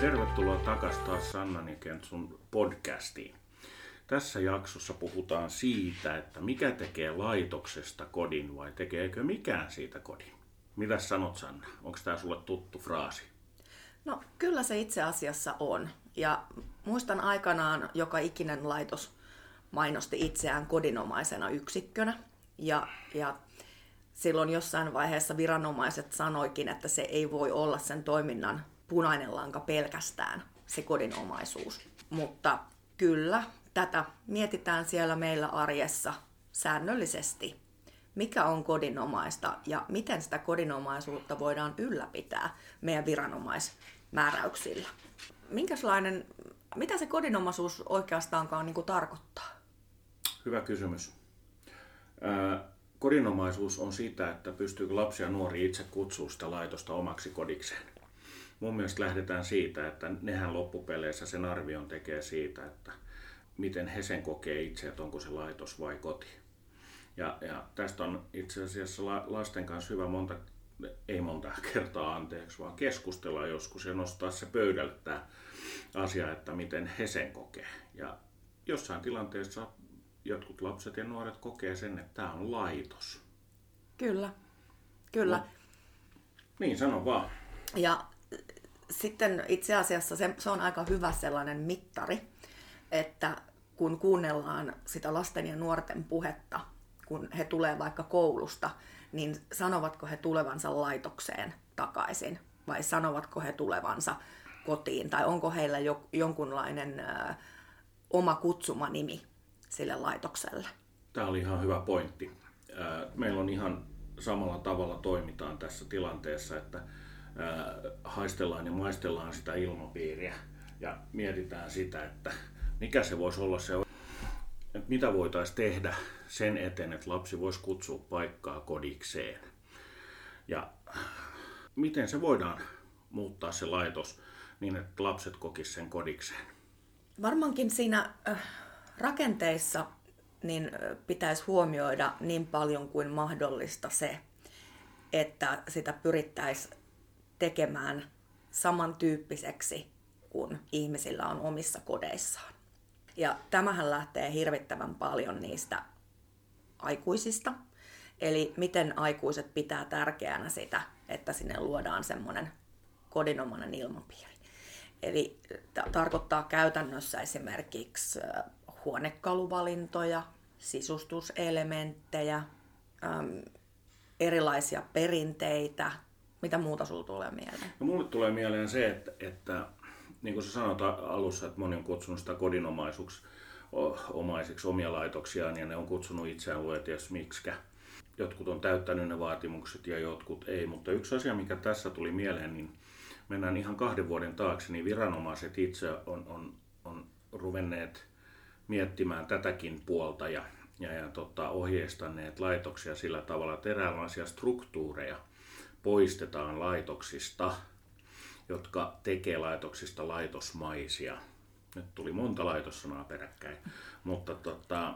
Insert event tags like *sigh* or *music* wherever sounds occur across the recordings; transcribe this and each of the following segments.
Tervetuloa takaisin taas Sanna Nikentsun podcastiin. Tässä jaksossa puhutaan siitä, että mikä tekee laitoksesta kodin vai tekeekö mikään siitä kodin. Mitä sanot Sanna? Onko tämä sulle tuttu fraasi? No kyllä se itse asiassa on. Ja muistan aikanaan joka ikinen laitos mainosti itseään kodinomaisena yksikkönä. Ja, ja silloin jossain vaiheessa viranomaiset sanoikin, että se ei voi olla sen toiminnan punainen lanka pelkästään, se kodinomaisuus. Mutta kyllä, tätä mietitään siellä meillä arjessa säännöllisesti. Mikä on kodinomaista ja miten sitä kodinomaisuutta voidaan ylläpitää meidän viranomaismääräyksillä. Minkälainen, mitä se kodinomaisuus oikeastaankaan niin kuin tarkoittaa? Hyvä kysymys. kodinomaisuus on sitä, että pystyykö lapsi ja nuori itse kutsua sitä laitosta omaksi kodikseen. Mun mielestä lähdetään siitä, että nehän loppupeleissä sen arvion tekee siitä, että miten he sen kokee itse, että onko se laitos vai koti. Ja, ja tästä on itse asiassa lasten kanssa hyvä monta, ei monta kertaa anteeksi, vaan keskustella joskus ja nostaa se pöydälle tämä asia, että miten he sen kokee. Ja jossain tilanteessa jotkut lapset ja nuoret kokee sen, että tämä on laitos. Kyllä, kyllä. No, niin, sano vaan. Ja sitten itse asiassa se, se on aika hyvä sellainen mittari, että kun kuunnellaan sitä lasten ja nuorten puhetta, kun he tulee vaikka koulusta, niin sanovatko he tulevansa laitokseen takaisin vai sanovatko he tulevansa kotiin tai onko heillä jo, jonkunlainen ö, oma kutsumanimi sille laitokselle? Tämä oli ihan hyvä pointti. Meillä on ihan samalla tavalla toimitaan tässä tilanteessa, että haistellaan ja maistellaan sitä ilmapiiriä ja mietitään sitä, että mikä se voisi olla se, että mitä voitaisiin tehdä sen eteen, että lapsi voisi kutsua paikkaa kodikseen. Ja miten se voidaan muuttaa se laitos niin, että lapset kokisivat sen kodikseen? Varmaankin siinä rakenteissa niin pitäisi huomioida niin paljon kuin mahdollista se, että sitä pyrittäisiin tekemään samantyyppiseksi kuin ihmisillä on omissa kodeissaan. Ja tämähän lähtee hirvittävän paljon niistä aikuisista. Eli miten aikuiset pitää tärkeänä sitä, että sinne luodaan semmoinen kodinomainen ilmapiiri. Eli t- tarkoittaa käytännössä esimerkiksi huonekaluvalintoja, sisustuselementtejä, äm, erilaisia perinteitä, mitä muuta sulla tulee mieleen? No mulle tulee mieleen se, että, että niin kuin sä sanoit alussa, että moni on kutsunut sitä kodinomaisuksi omaisiksi omia laitoksiaan ja ne on kutsunut itseään lueties miksikä. Jotkut on täyttänyt ne vaatimukset ja jotkut ei, mutta yksi asia, mikä tässä tuli mieleen, niin mennään ihan kahden vuoden taakse, niin viranomaiset itse on, on, on ruvenneet miettimään tätäkin puolta ja, ja, ja tota, ohjeistaneet laitoksia sillä tavalla, että eräänlaisia struktuureja – poistetaan laitoksista, jotka tekee laitoksista laitosmaisia. Nyt tuli monta laitossanaa peräkkäin, mutta tota,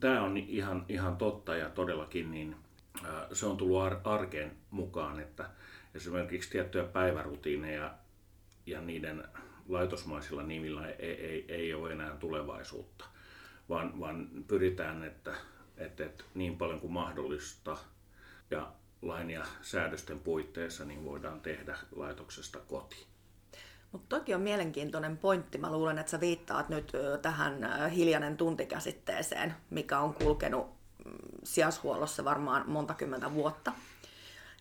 tämä on ihan, ihan totta ja todellakin niin, ää, se on tullut ar- arkeen mukaan, että esimerkiksi tiettyjä päivärutiineja ja niiden laitosmaisilla nimillä ei, ei, ei ole enää tulevaisuutta, vaan, vaan pyritään, että, että, että niin paljon kuin mahdollista ja lain ja säädösten puitteissa niin voidaan tehdä laitoksesta koti. Mutta toki on mielenkiintoinen pointti. Mä luulen, että sä viittaat nyt tähän hiljainen tuntikäsitteeseen, mikä on kulkenut mm, sijashuollossa varmaan monta kymmentä vuotta.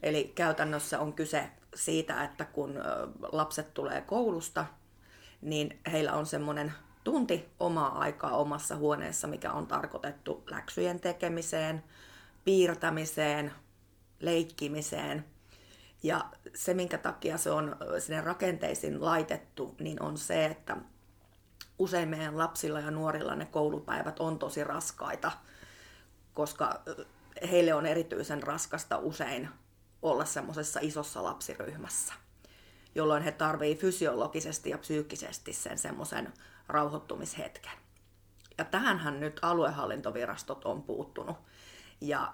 Eli käytännössä on kyse siitä, että kun lapset tulee koulusta, niin heillä on semmoinen tunti omaa aikaa omassa huoneessa, mikä on tarkoitettu läksyjen tekemiseen, piirtämiseen, leikkimiseen. Ja se, minkä takia se on sinne rakenteisiin laitettu, niin on se, että usein meidän lapsilla ja nuorilla ne koulupäivät on tosi raskaita, koska heille on erityisen raskasta usein olla semmoisessa isossa lapsiryhmässä, jolloin he tarvitsevat fysiologisesti ja psyykkisesti sen semmoisen rauhoittumishetken. Ja tähänhän nyt aluehallintovirastot on puuttunut. Ja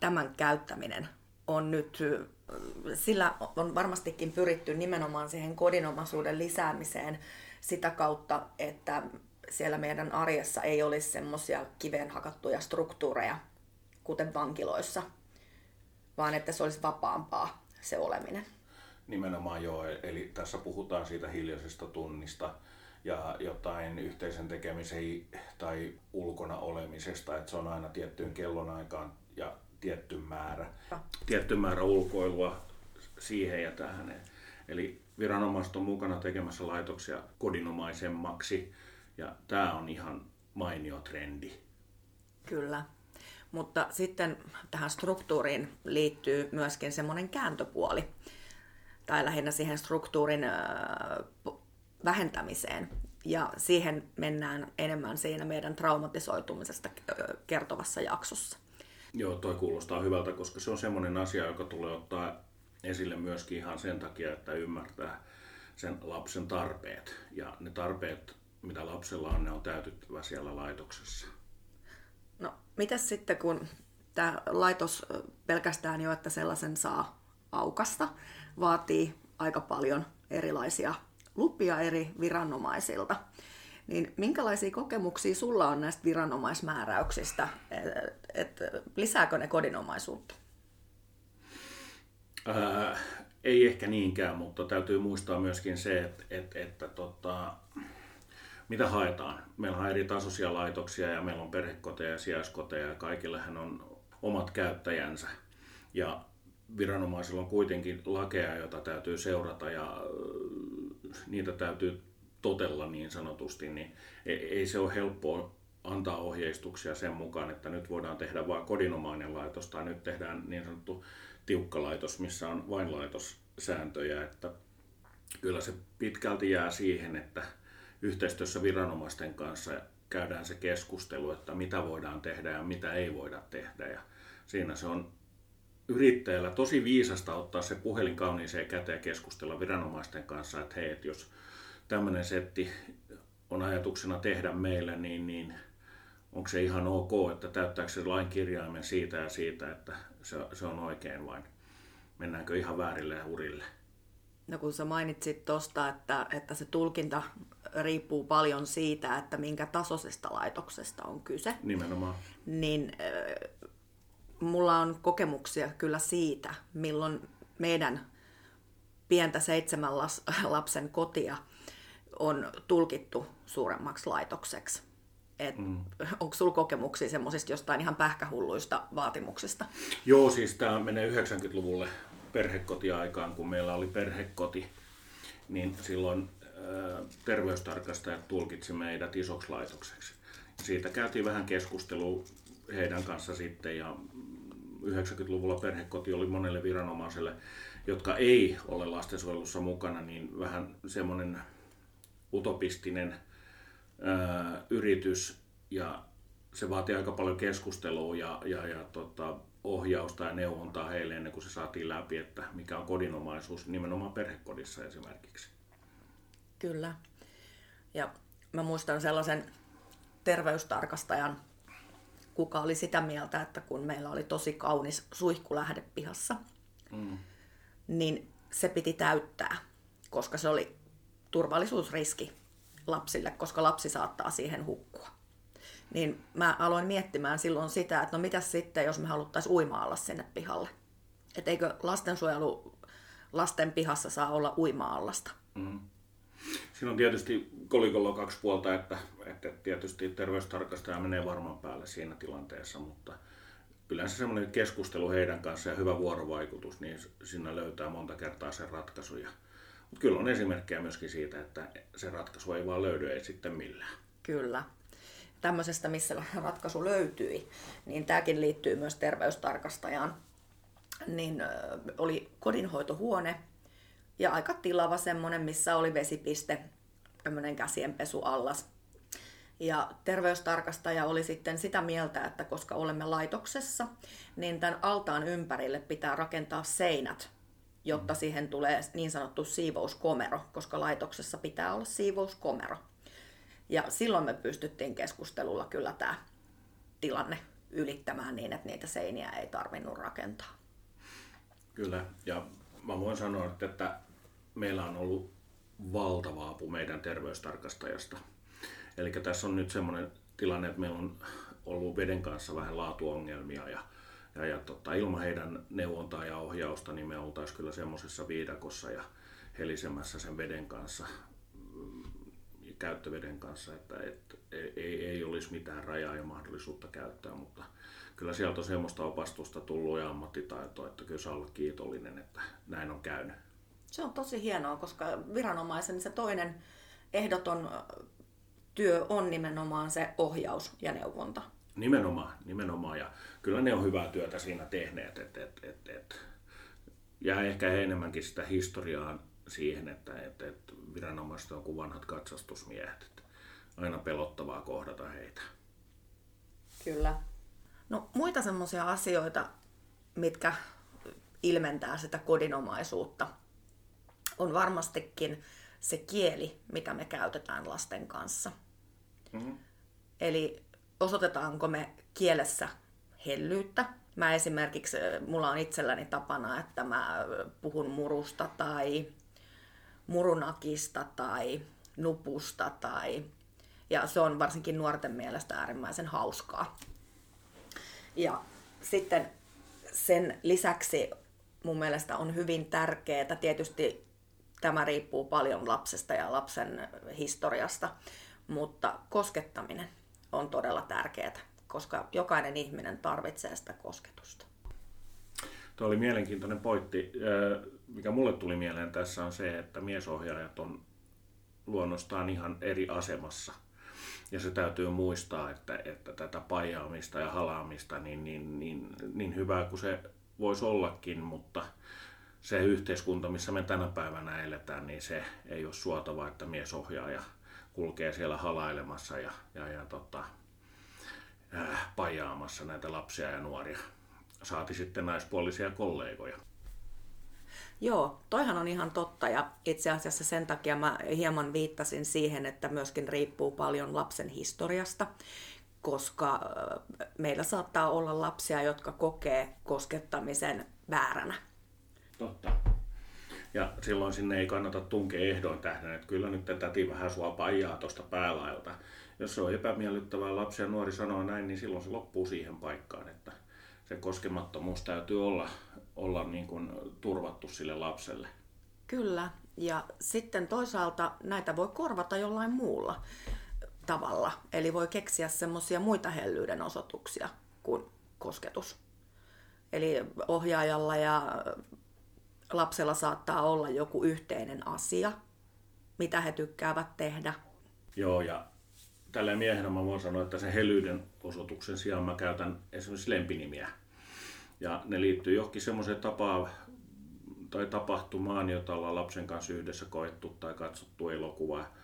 tämän käyttäminen on nyt, sillä on varmastikin pyritty nimenomaan siihen kodinomaisuuden lisäämiseen sitä kautta, että siellä meidän arjessa ei olisi semmoisia kiveen hakattuja struktuureja, kuten vankiloissa, vaan että se olisi vapaampaa se oleminen. Nimenomaan joo, eli tässä puhutaan siitä hiljaisesta tunnista ja jotain yhteisen tekemisen tai ulkona olemisesta, että se on aina tiettyyn kellonaikaan tietty määrä, tietty määrä ulkoilua siihen ja tähän. Eli viranomaiset on mukana tekemässä laitoksia kodinomaisemmaksi ja tämä on ihan mainio trendi. Kyllä. Mutta sitten tähän struktuuriin liittyy myöskin semmoinen kääntöpuoli, tai lähinnä siihen struktuurin vähentämiseen. Ja siihen mennään enemmän siinä meidän traumatisoitumisesta kertovassa jaksossa. Joo, toi kuulostaa hyvältä, koska se on semmoinen asia, joka tulee ottaa esille myöskin ihan sen takia, että ymmärtää sen lapsen tarpeet. Ja ne tarpeet, mitä lapsella on, ne on täytyttävä siellä laitoksessa. No, mitäs sitten, kun tämä laitos pelkästään jo, että sellaisen saa aukasta, vaatii aika paljon erilaisia lupia eri viranomaisilta. Niin minkälaisia kokemuksia sulla on näistä viranomaismääräyksistä? Et, et, lisääkö ne kodinomaisuutta? Ää, ei ehkä niinkään, mutta täytyy muistaa myöskin se, että, että, että tota, mitä haetaan. Meillä on eri tasoisia laitoksia ja meillä on perhekoteja ja sijaiskoteja ja kaikillehän on omat käyttäjänsä. Ja viranomaisilla on kuitenkin lakeja, joita täytyy seurata ja niitä täytyy totella niin sanotusti, niin ei se ole helppoa antaa ohjeistuksia sen mukaan, että nyt voidaan tehdä vain kodinomainen laitos tai nyt tehdään niin sanottu tiukka laitos, missä on vain laitossääntöjä, että kyllä se pitkälti jää siihen, että yhteistyössä viranomaisten kanssa käydään se keskustelu, että mitä voidaan tehdä ja mitä ei voida tehdä. Ja siinä se on yrittäjällä tosi viisasta ottaa se puhelin kauniiseen käteen keskustella viranomaisten kanssa, että hei, että jos tämmöinen setti on ajatuksena tehdä meille, niin, niin onko se ihan ok, että täyttääkö se lain kirjaimen siitä ja siitä, että se, se on oikein vai mennäänkö ihan väärille urille? No kun sä mainitsit tuosta, että, että se tulkinta riippuu paljon siitä, että minkä tasoisesta laitoksesta on kyse. Nimenomaan. Niin äh, mulla on kokemuksia kyllä siitä, milloin meidän pientä seitsemän lapsen kotia on tulkittu suuremmaksi laitokseksi. Et mm. Onko sinulla kokemuksia semmoisista jostain ihan pähkähulluista vaatimuksista? Joo, siis tämä menee 90-luvulle perhekotiaikaan, kun meillä oli perhekoti, niin silloin äh, terveystarkastajat tulkitsi meidät isoksi laitokseksi. Siitä käytiin vähän keskustelua heidän kanssa sitten ja 90-luvulla perhekoti oli monelle viranomaiselle, jotka ei ole lastensuojelussa mukana, niin vähän semmoinen utopistinen ää, yritys ja se vaatii aika paljon keskustelua ja, ja, ja tota, ohjausta ja neuvontaa heille ennen kuin se saatiin läpi, että mikä on kodinomaisuus nimenomaan perhekodissa esimerkiksi. Kyllä. Ja mä muistan sellaisen terveystarkastajan, kuka oli sitä mieltä, että kun meillä oli tosi kaunis suihkulähde pihassa, mm. niin se piti täyttää, koska se oli turvallisuusriski lapsille, koska lapsi saattaa siihen hukkua. Niin mä aloin miettimään silloin sitä, että no mitä sitten, jos me haluttaisiin uimaalla sinne pihalle. Että eikö lastensuojelu lasten pihassa saa olla uima-allasta. Mm. Siinä on tietysti kolikolla kaksi puolta, että, että tietysti terveystarkastaja menee varmaan päälle siinä tilanteessa, mutta yleensä semmoinen keskustelu heidän kanssa ja hyvä vuorovaikutus, niin siinä löytää monta kertaa sen ratkaisuja. Mutta kyllä on esimerkkejä myöskin siitä, että se ratkaisu ei vaan löydy, ei sitten millään. Kyllä. Tämmöisestä, missä *laughs* ratkaisu löytyi, niin tämäkin liittyy myös terveystarkastajaan. Niin oli kodinhoitohuone ja aika tilava semmoinen, missä oli vesipiste, tämmöinen käsienpesuallas. Ja terveystarkastaja oli sitten sitä mieltä, että koska olemme laitoksessa, niin tämän altaan ympärille pitää rakentaa seinät, jotta siihen tulee niin sanottu siivouskomero, koska laitoksessa pitää olla siivouskomero. Ja silloin me pystyttiin keskustelulla kyllä tämä tilanne ylittämään niin, että niitä seiniä ei tarvinnut rakentaa. Kyllä, ja mä voin sanoa, että, että meillä on ollut valtava apu meidän terveystarkastajasta. Eli tässä on nyt semmoinen tilanne, että meillä on ollut veden kanssa vähän laatuongelmia ja, ja, ja tota, ilman heidän neuvontaa ja ohjausta, niin me oltaisiin kyllä semmoisessa viidakossa ja helisemässä sen veden kanssa, mm, käyttöveden kanssa, että et, ei, ei olisi mitään rajaa ja mahdollisuutta käyttää, mutta kyllä sieltä on semmoista opastusta tullut ja ammattitaitoa, että kyllä saa olla kiitollinen, että näin on käynyt. Se on tosi hienoa, koska viranomaisen se toinen ehdoton työ on nimenomaan se ohjaus ja neuvonta. Nimenomaan, nimenomaan. Ja kyllä ne on hyvää työtä siinä tehneet. Et, et, et, et. Ja ehkä enemmänkin sitä historiaa siihen, että et, et viranomaiset on kuin vanhat katsastusmiehet. Et aina pelottavaa kohdata heitä. Kyllä. No muita semmoisia asioita, mitkä ilmentää sitä kodinomaisuutta, on varmastikin se kieli, mitä me käytetään lasten kanssa. Mm-hmm. Eli osoitetaanko me kielessä hellyyttä. Mä esimerkiksi, mulla on itselläni tapana, että mä puhun murusta tai murunakista tai nupusta tai ja se on varsinkin nuorten mielestä äärimmäisen hauskaa. Ja sitten sen lisäksi mun mielestä on hyvin tärkeää, tietysti tämä riippuu paljon lapsesta ja lapsen historiasta, mutta koskettaminen on todella tärkeää, koska jokainen ihminen tarvitsee sitä kosketusta. Tuo oli mielenkiintoinen pointti. Mikä mulle tuli mieleen tässä on se, että miesohjaajat on luonnostaan ihan eri asemassa. Ja se täytyy muistaa, että, että tätä pajaamista ja halaamista, niin, niin, niin, niin hyvää kuin se voisi ollakin, mutta se yhteiskunta, missä me tänä päivänä eletään, niin se ei ole suotava, että miesohjaaja kulkee siellä halailemassa ja, ja, ja tota, äh, pajaamassa näitä lapsia ja nuoria. Saati sitten naispuolisia kollegoja. Joo, toihan on ihan totta ja itse asiassa sen takia mä hieman viittasin siihen, että myöskin riippuu paljon lapsen historiasta, koska äh, meillä saattaa olla lapsia, jotka kokee koskettamisen vääränä. Totta. Ja silloin sinne ei kannata tunkea ehdoin tähden, että kyllä nyt täti vähän sua paijaa tuosta päälailta. Jos se on epämiellyttävää lapsi ja nuori sanoo näin, niin silloin se loppuu siihen paikkaan, että se koskemattomuus täytyy olla, olla niin kuin turvattu sille lapselle. Kyllä, ja sitten toisaalta näitä voi korvata jollain muulla tavalla. Eli voi keksiä semmoisia muita hellyyden osoituksia kuin kosketus. Eli ohjaajalla ja lapsella saattaa olla joku yhteinen asia, mitä he tykkäävät tehdä. Joo, ja tällä miehenä mä voin sanoa, että sen helyyden osoituksen sijaan mä käytän esimerkiksi lempinimiä. Ja ne liittyy johonkin semmoiseen tapaan tai tapahtumaan, jota ollaan lapsen kanssa yhdessä koettu tai katsottu elokuvaa.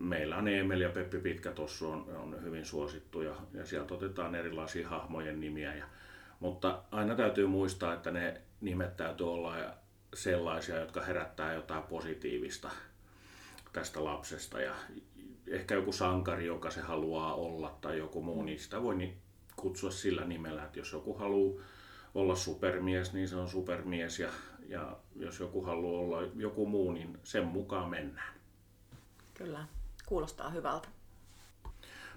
Meillä on Emel ja Peppi Pitkä tuossa on, on hyvin suosittu ja, ja sieltä otetaan erilaisia hahmojen nimiä. Ja, mutta aina täytyy muistaa, että ne nimet täytyy olla sellaisia, jotka herättää jotain positiivista tästä lapsesta. Ja ehkä joku sankari, joka se haluaa olla, tai joku muu, niin sitä voi niin kutsua sillä nimellä, että jos joku haluaa olla supermies, niin se on supermies, ja, ja jos joku haluaa olla joku muu, niin sen mukaan mennään. Kyllä, kuulostaa hyvältä.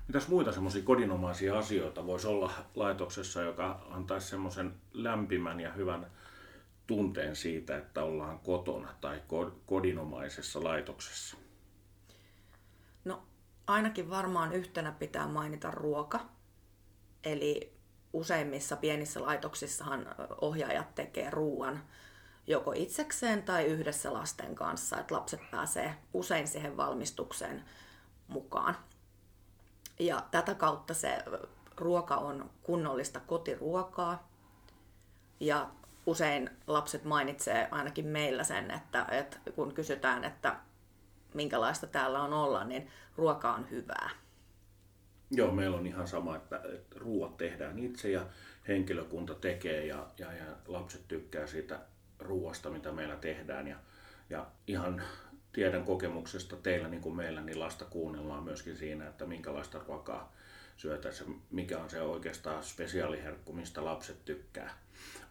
Mitäs muita semmoisia kodinomaisia asioita voisi olla laitoksessa, joka antaisi semmoisen lämpimän ja hyvän tunteen siitä, että ollaan kotona tai kodinomaisessa laitoksessa? No ainakin varmaan yhtenä pitää mainita ruoka. Eli useimmissa pienissä laitoksissahan ohjaajat tekee ruoan joko itsekseen tai yhdessä lasten kanssa, että lapset pääsee usein siihen valmistukseen mukaan. Ja tätä kautta se ruoka on kunnollista kotiruokaa ja usein lapset mainitsee ainakin meillä sen, että, että kun kysytään, että minkälaista täällä on olla, niin ruoka on hyvää. Joo, meillä on ihan sama, että, että ruoat tehdään itse ja henkilökunta tekee ja, ja, ja lapset tykkää siitä ruoasta, mitä meillä tehdään. Ja, ja ihan tiedän kokemuksesta teillä niin kuin meillä, niin lasta kuunnellaan myöskin siinä, että minkälaista ruokaa syötäessä, mikä on se oikeastaan spesiaaliherkku, mistä lapset tykkää.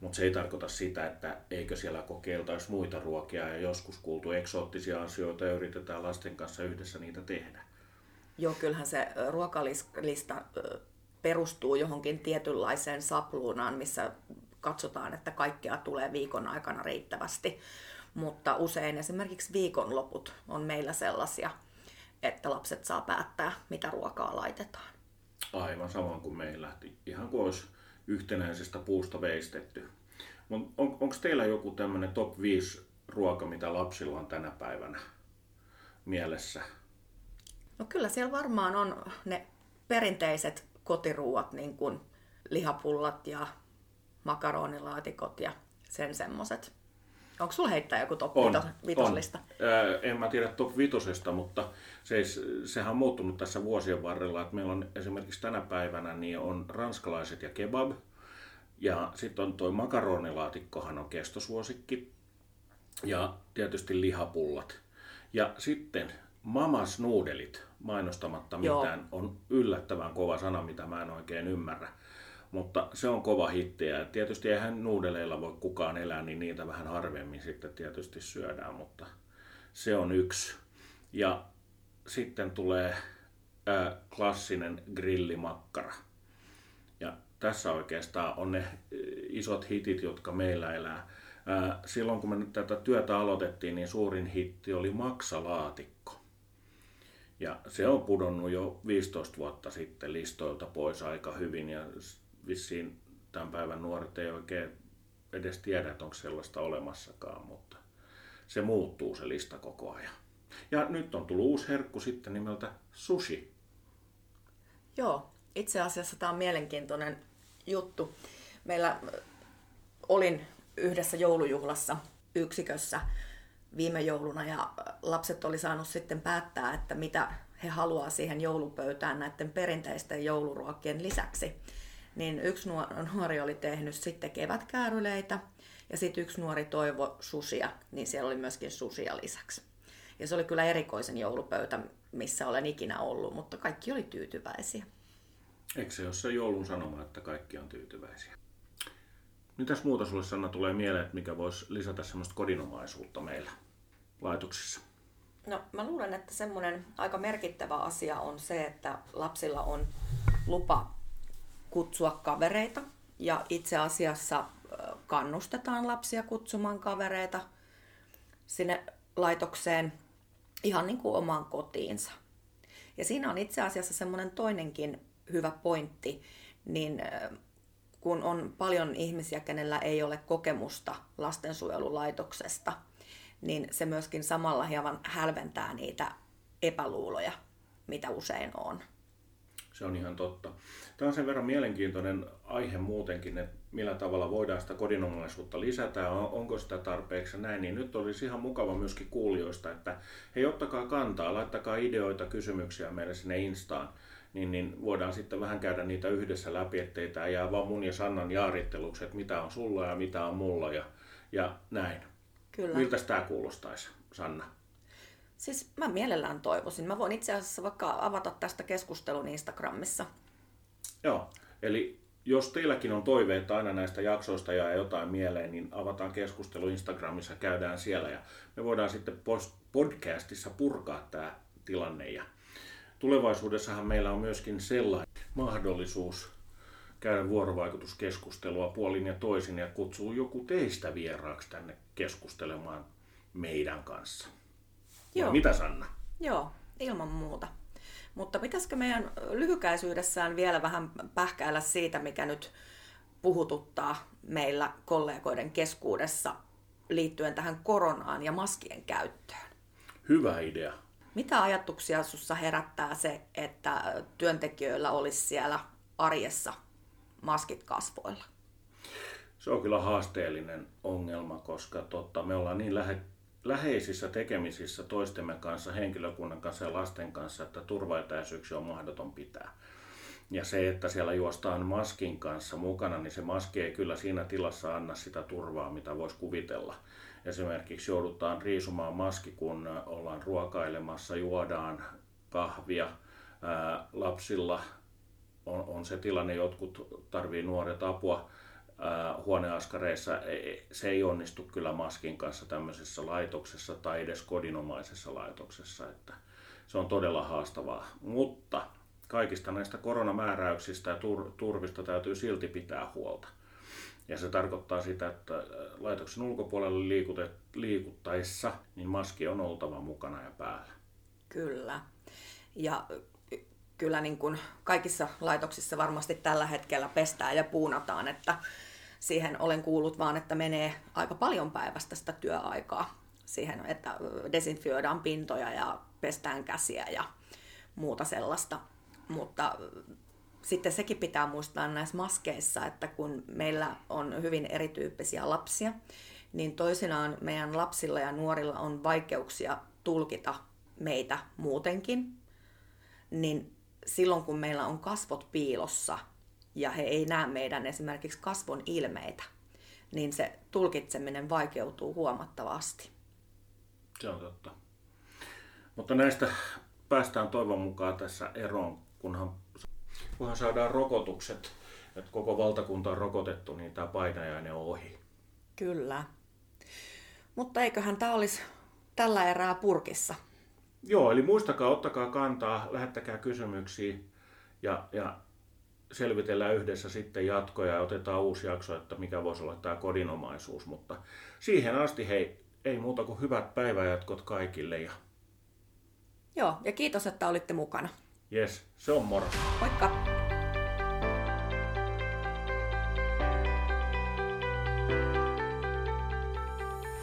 Mutta se ei tarkoita sitä, että eikö siellä kokeiltaisi muita ruokia ja joskus kuultu eksoottisia asioita ja yritetään lasten kanssa yhdessä niitä tehdä. Joo, kyllähän se ruokalista perustuu johonkin tietynlaiseen sapluunaan, missä katsotaan, että kaikkea tulee viikon aikana riittävästi. Mutta usein esimerkiksi viikonloput on meillä sellaisia, että lapset saa päättää, mitä ruokaa laitetaan. Aivan samoin kuin meillä. Ihan kuin olisi yhtenäisestä puusta veistetty. on, onko teillä joku tämmöinen top 5 ruoka, mitä lapsilla on tänä päivänä mielessä? No kyllä siellä varmaan on ne perinteiset kotiruuat, niin kuin lihapullat ja makaronilaatikot ja sen semmoset. Onko sulla heittää joku top on, vitoslista? On. Äh, en mä tiedä top vitosesta, mutta se, sehän on muuttunut tässä vuosien varrella. Että meillä on esimerkiksi tänä päivänä niin on ranskalaiset ja kebab. Ja sitten on tuo makaronilaatikkohan on kestosuosikki. Ja tietysti lihapullat. Ja sitten mamas nuudelit, mainostamatta mitään, Joo. on yllättävän kova sana, mitä mä en oikein ymmärrä. Mutta se on kova hitti ja tietysti eihän nuudeleilla voi kukaan elää, niin niitä vähän harvemmin sitten tietysti syödään, mutta se on yksi. Ja sitten tulee ää, klassinen grillimakkara. Ja tässä oikeastaan on ne isot hitit, jotka meillä elää. Ää, silloin kun me tätä työtä aloitettiin, niin suurin hitti oli maksalaatikko. Ja se on pudonnut jo 15 vuotta sitten listoilta pois aika hyvin ja vissiin tämän päivän nuoret ei oikein edes tiedä, että onko sellaista olemassakaan, mutta se muuttuu se lista koko ajan. Ja nyt on tullut uusi herkku sitten nimeltä sushi. Joo, itse asiassa tämä on mielenkiintoinen juttu. Meillä olin yhdessä joulujuhlassa yksikössä viime jouluna ja lapset oli saanut sitten päättää, että mitä he haluaa siihen joulupöytään näiden perinteisten jouluruokien lisäksi niin yksi nuori oli tehnyt sitten kevätkääryleitä ja sitten yksi nuori toivo susia, niin siellä oli myöskin susia lisäksi. Ja se oli kyllä erikoisen joulupöytä, missä olen ikinä ollut, mutta kaikki oli tyytyväisiä. Eikö se ole se joulun sanoma, että kaikki on tyytyväisiä? Mitäs muuta sulle Sanna tulee mieleen, että mikä voisi lisätä semmoista kodinomaisuutta meillä laitoksissa? No mä luulen, että semmoinen aika merkittävä asia on se, että lapsilla on lupa kutsua kavereita ja itse asiassa kannustetaan lapsia kutsumaan kavereita sinne laitokseen ihan niin kuin omaan kotiinsa. Ja siinä on itse asiassa semmoinen toinenkin hyvä pointti, niin kun on paljon ihmisiä, kenellä ei ole kokemusta lastensuojelulaitoksesta, niin se myöskin samalla hieman hälventää niitä epäluuloja, mitä usein on. Se on ihan totta. Tämä on sen verran mielenkiintoinen aihe muutenkin, että millä tavalla voidaan sitä kodinomaisuutta lisätä, onko sitä tarpeeksi näin, niin nyt olisi ihan mukava myöskin kuulijoista, että hei ottakaa kantaa, laittakaa ideoita, kysymyksiä meille sinne Instaan, niin, niin voidaan sitten vähän käydä niitä yhdessä läpi, ettei tämä jää vaan mun ja Sannan jaaritteluksi, että mitä on sulla ja mitä on mulla ja, ja näin. Kyllä. Miltä tämä kuulostaisi, Sanna? Siis mä mielellään toivoisin. Mä voin itse asiassa vaikka avata tästä keskustelun Instagramissa. Joo, eli jos teilläkin on toiveita aina näistä jaksoista ja jotain mieleen, niin avataan keskustelu Instagramissa, käydään siellä ja me voidaan sitten podcastissa purkaa tämä tilanne. Ja tulevaisuudessahan meillä on myöskin sellainen mahdollisuus käydä vuorovaikutuskeskustelua puolin ja toisin ja kutsuu joku teistä vieraaksi tänne keskustelemaan meidän kanssa. Joo. Mitä Sanna? Joo, ilman muuta. Mutta pitäisikö meidän lyhykäisyydessään vielä vähän pähkäillä siitä, mikä nyt puhututtaa meillä kollegoiden keskuudessa liittyen tähän koronaan ja maskien käyttöön? Hyvä idea. Mitä ajatuksia sinussa herättää se, että työntekijöillä olisi siellä arjessa maskit kasvoilla? Se on kyllä haasteellinen ongelma, koska totta, me ollaan niin lähe, läheisissä tekemisissä toistemme kanssa, henkilökunnan kanssa ja lasten kanssa, että turvaetäisyyksiä on mahdoton pitää. Ja se, että siellä juostaan maskin kanssa mukana, niin se maski ei kyllä siinä tilassa anna sitä turvaa, mitä voisi kuvitella. Esimerkiksi joudutaan riisumaan maski, kun ollaan ruokailemassa, juodaan kahvia, lapsilla on, on se tilanne, jotkut tarvii nuoret apua huoneaskareissa. Se ei onnistu kyllä maskin kanssa tämmöisessä laitoksessa tai edes kodinomaisessa laitoksessa, että se on todella haastavaa. Mutta kaikista näistä koronamääräyksistä ja tur, turvista täytyy silti pitää huolta. Ja se tarkoittaa sitä, että laitoksen ulkopuolelle liikuttaessa, niin maski on oltava mukana ja päällä. Kyllä. Ja kyllä niin kuin kaikissa laitoksissa varmasti tällä hetkellä pestään ja puunataan, että siihen olen kuullut vaan, että menee aika paljon päivästä sitä työaikaa siihen, että desinfioidaan pintoja ja pestään käsiä ja muuta sellaista. Mutta sitten sekin pitää muistaa näissä maskeissa, että kun meillä on hyvin erityyppisiä lapsia, niin toisinaan meidän lapsilla ja nuorilla on vaikeuksia tulkita meitä muutenkin, niin silloin kun meillä on kasvot piilossa ja he ei näe meidän esimerkiksi kasvon ilmeitä, niin se tulkitseminen vaikeutuu huomattavasti. Se on totta. Mutta näistä päästään toivon mukaan tässä eroon, kunhan, kunhan saadaan rokotukset, että koko valtakunta on rokotettu, niin tämä painajainen on ohi. Kyllä. Mutta eiköhän tämä olisi tällä erää purkissa. Joo, eli muistakaa, ottakaa kantaa, lähettäkää kysymyksiä ja, ja selvitellään yhdessä sitten jatkoja ja otetaan uusi jakso, että mikä voisi olla tämä kodinomaisuus. Mutta siihen asti hei, ei muuta kuin hyvät päiväjatkot kaikille. Ja... Joo, ja kiitos, että olitte mukana. Yes, se on moro. Moikka!